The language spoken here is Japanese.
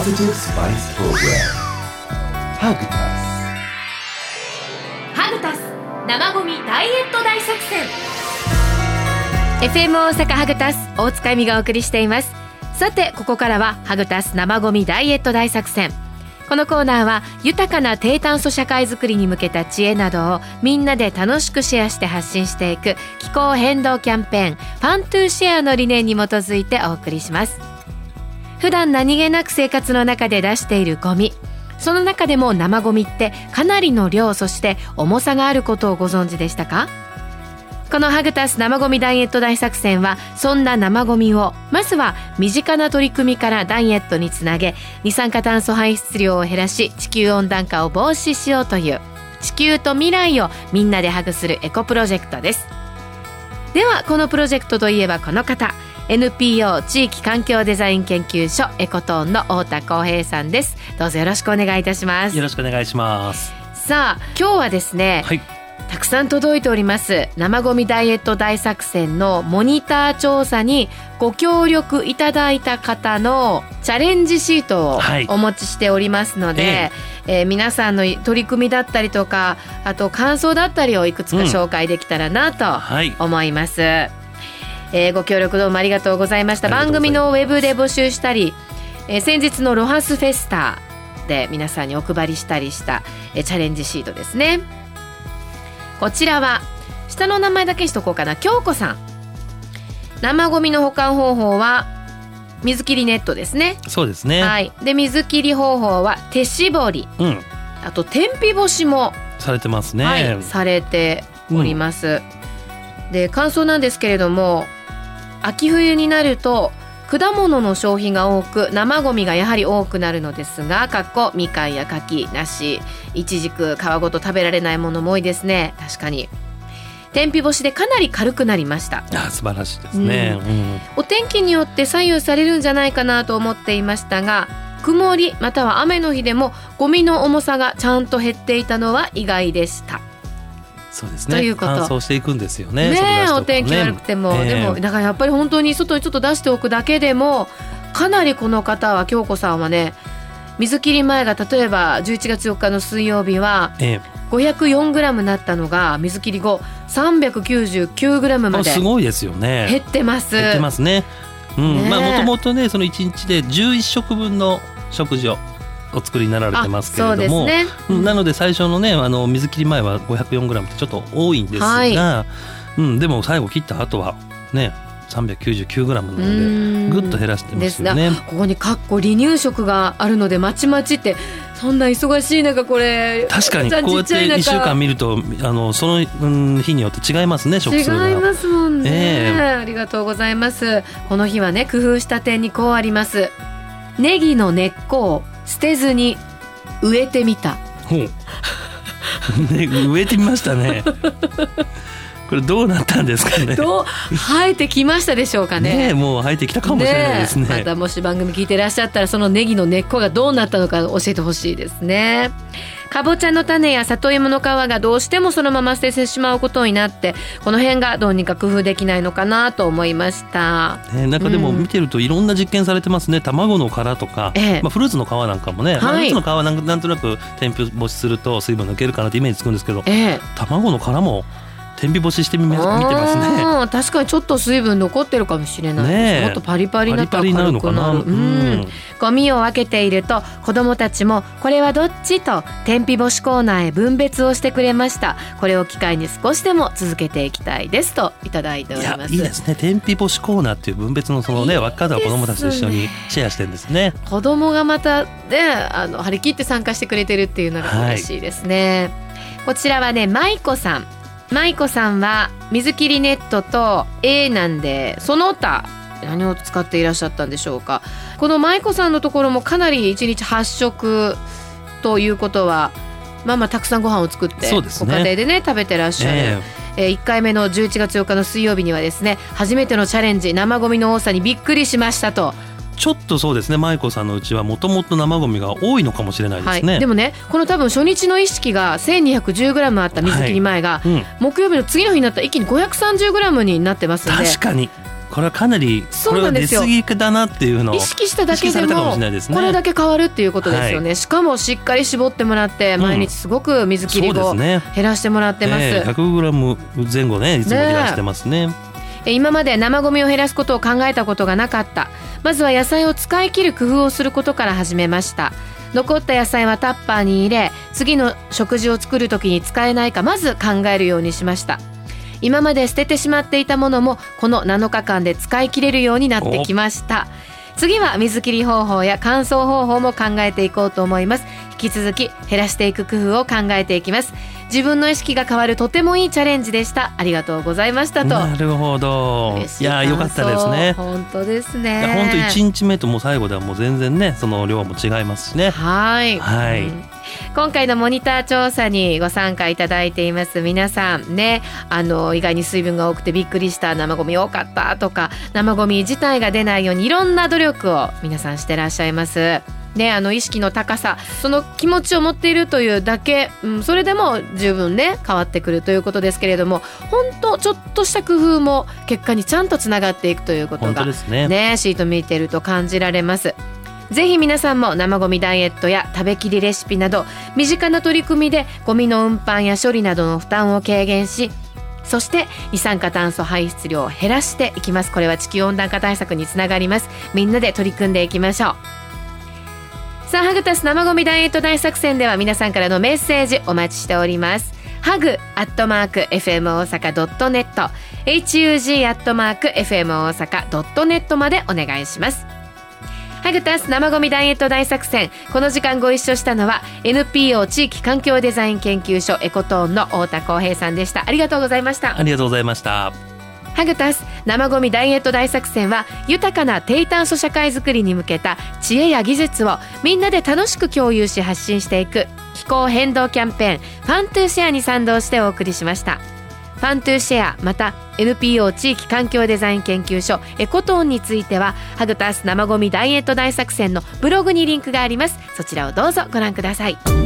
Positive Spice Program. ハグタス. ハグタス生ゴミダイエット大作戦。FM 大阪ハグタス大塚恵美がお送りしています。さてここからはハグタス生ゴミダイエット大作戦。このコーナーは豊かな低炭素社会づくりに向けた知恵などをみんなで楽しくシェアして発信していく気候変動キャンペーン Fun to Share の理念に基づいてお送りします普段何気なく生活の中で出しているゴミ。その中でも生ゴミってかなりの量そして重さがあることをご存知でしたか？このハグタス生ゴミダイエット大作戦はそんな生ゴミをまずは身近な取り組みからダイエットにつなげ二酸化炭素排出量を減らし地球温暖化を防止しようという地球と未来をみんなでハグするエコプロジェクトです。ではこのプロジェクトといえばこの方。NPO 地域環境デザイン研究所エコトーンの太田光平さんです。どうぞよろしくお願いいたします。よろしくお願いします。さあ今日はですね、はい。たくさん届いております生ゴミダイエット大作戦のモニター調査にご協力いただいた方のチャレンジシートをはい。お持ちしておりますので、えー皆さんの取り組みだったりとかあと感想だったりをいくつか紹介できたらなとはい。思います、えーご協力どうもありがとうございました。番組のウェブで募集したり、えー先日のロハスフェスタで皆さんにお配りしたりした、えーチャレンジシートですね。こちらは下の名前だけにしとこうかな。京子さん。生ゴミの保管方法は水切りネットですね。そうですね、はい。で水切り方法は手絞り。うん。あと天日干しもされてますね、はい、されております。で感想なんですけれども秋冬になると果物の消費が多く生ゴミがやはり多くなるのですがかっこみかんや柿梨いちじく皮ごと食べられないものも多いですね。確かに。天日干しでかなり軽くなりました。あ素晴らしいですね、うん。お天気によって左右されるんじゃないかなと思っていましたが曇りまたは雨の日でもゴミの重さがちゃんと減っていたのは意外でしたそうですね。ということ。乾燥していくんですよね。ねお天気悪くても、ええ。でもだからやっぱり本当に外にちょっと出しておくだけでもかなりこの方は京子さんはね水切り前が例えば11月4日の水曜日はええ。504g になったのが水切り後 399g まあですごいですよね。減ってます。減ってますね。うん。ねえ。まあもともとねその1日で11食分の食事をお作りになられてますけれども。ね。うん。なので最初のねあの水切り前は 504g ってちょっと多いんですが、はうん、でも最後切った後はね 399g なのでうん。ぐっと減らしてますよね。ここにかっこ離乳食があるのでまちまちってそんな忙しい中これ確かにこうやってちちゃい中。1週間見るとあのその、うん、日によって違いますね食数が。違いますもんね、ええ。ありがとうございます。この日はね工夫した点にこうあります。ネギの根っこを捨てずに植えてみたほう ね植えてみましたね。これどうなったんですかね。どう生えてきましたでしょうかねねえもう生えてきたかもしれないですね。えまたもし番組聞いてらっしゃったらそのネギの根っこがどうなったのか教えてほしいですねかぼちゃの種や里芋の皮がどうしてもそのまま捨ててしまうことになってこの辺がどうにか工夫できないのかなと思いました。ね、なんかでもうん。見てるといろんな実験されてますね。卵の殻とか、ええ。まあ、フルーツの皮なんかもね、はい。ルーツの皮なんなんとなく天日干しすると水分抜けるかなってイメージつくんですけどええ。卵の殻も天日干ししてみ見てますね。確かにちょっと水分残ってるかもしれないねえ。もっとパリパリになったらパリパリにな。るうん。ゴミを分けていると子どもたちもこれはどっちと天日干しコーナーへ分別をしてくれました。これを機会に少しでも続けていきたいですといただいております。いいですね。天日干しコーナーっていう分別のそのねいい子どもたちと一緒にシェアしてるんですね。子供がまたねあの張り切って参加してくれてるっていうのが嬉しいですね、こちらはね舞子さん舞子さんは水切りネットと A なんでその他何を使っていらっしゃったんでしょうか？この舞子さんのところもかなり1日8食ということはまあまあたくさんご飯を作ってご家庭でね食べてらっしゃる、ええ。ー1回目の11月4日の水曜日にはですね初めてのチャレンジ生ゴミの多さにびっくりしましたとえちょっとそうですね。舞子さんのうちはもともと生ゴミが多いのかもしれないですね。はい、でもねこの多分初日の意識が 1210g あった水切り前が、うん、木曜日の次の日になったら一気に 530g になってますんで。確かに。これはかなりこそうれは出なんですよ。過ぎだなっていうのを意識しただけでもね。これだけ変わるっていうことですよね、しかもしっかり絞ってもらってん。毎日すごく水切り後そうですね。減らしてもらってます、ええ 100g 前後ねいつも減らしてますね。え今まで生ゴミを減らすことを考えたことがなかったまずは野菜を使い切る工夫をすることから始めました。残った野菜はタッパーに入れ次の食事を作る時に使えないかまず考えるようにしました。今まで捨ててしまっていたものもこの7日間で使い切れるようになってきました。次は水切り方法や乾燥方法も考えていこうと思います。引き続き減らしていく工夫を考えていきます。自分の意識が変わるとてもいいチャレンジでした。ありがとうございましたと。なるほど。いや良かったですね。本当ですいねや本当一日目ともう最後ではもう全然ねその量も違いますしね。はい、はい。うん今回のモニター調査にご参加いただいています皆さんね。あの意外に水分が多くてびっくりした生ゴミ多かったとか生ゴミ自体が出ないようにいろんな努力を皆さんしてらっしゃいます。ね、あの意識の高さその気持ちを持っているというだけ、うん、それでも十分ね変わってくるということですけれども本当ちょっとした工夫も結果にちゃんとつながっていくということがね。ねシート見てると感じられますぜひ皆さんも生ゴミダイエットや食べきりレシピなど身近な取り組みでゴミの運搬や処理などの負担を軽減しそして二酸化炭素排出量を減らしていきます。これは地球温暖化対策につながります。みんなで取り組んでいきましょう。さあハグタス生ゴミダイエット大作戦では皆さんからのメッセージお待ちしております。ハグアットマーク FM 大阪ドットネット。HUG アットマーク FM 大阪ドットネットまでお願いします。ハグタス生ゴミダイエット大作戦。この時間ご一緒したのは NPO 地域環境デザイン研究所エコトーンの太田光平さんでした。ありがとうございました。ありがとうございました。ハグタス生ゴミダイエット大作戦は豊かな低炭素社会づくりに向けた知恵や技術をみんなで楽しく共有し発信していく気候変動キャンペーン Fun to Share に賛同してお送りしました Fun to Share また NPO 地域環境デザイン研究所エコトーンについてはハグタス生ゴミダイエット大作戦のブログにリンクがあります。そちらをどうぞご覧ください。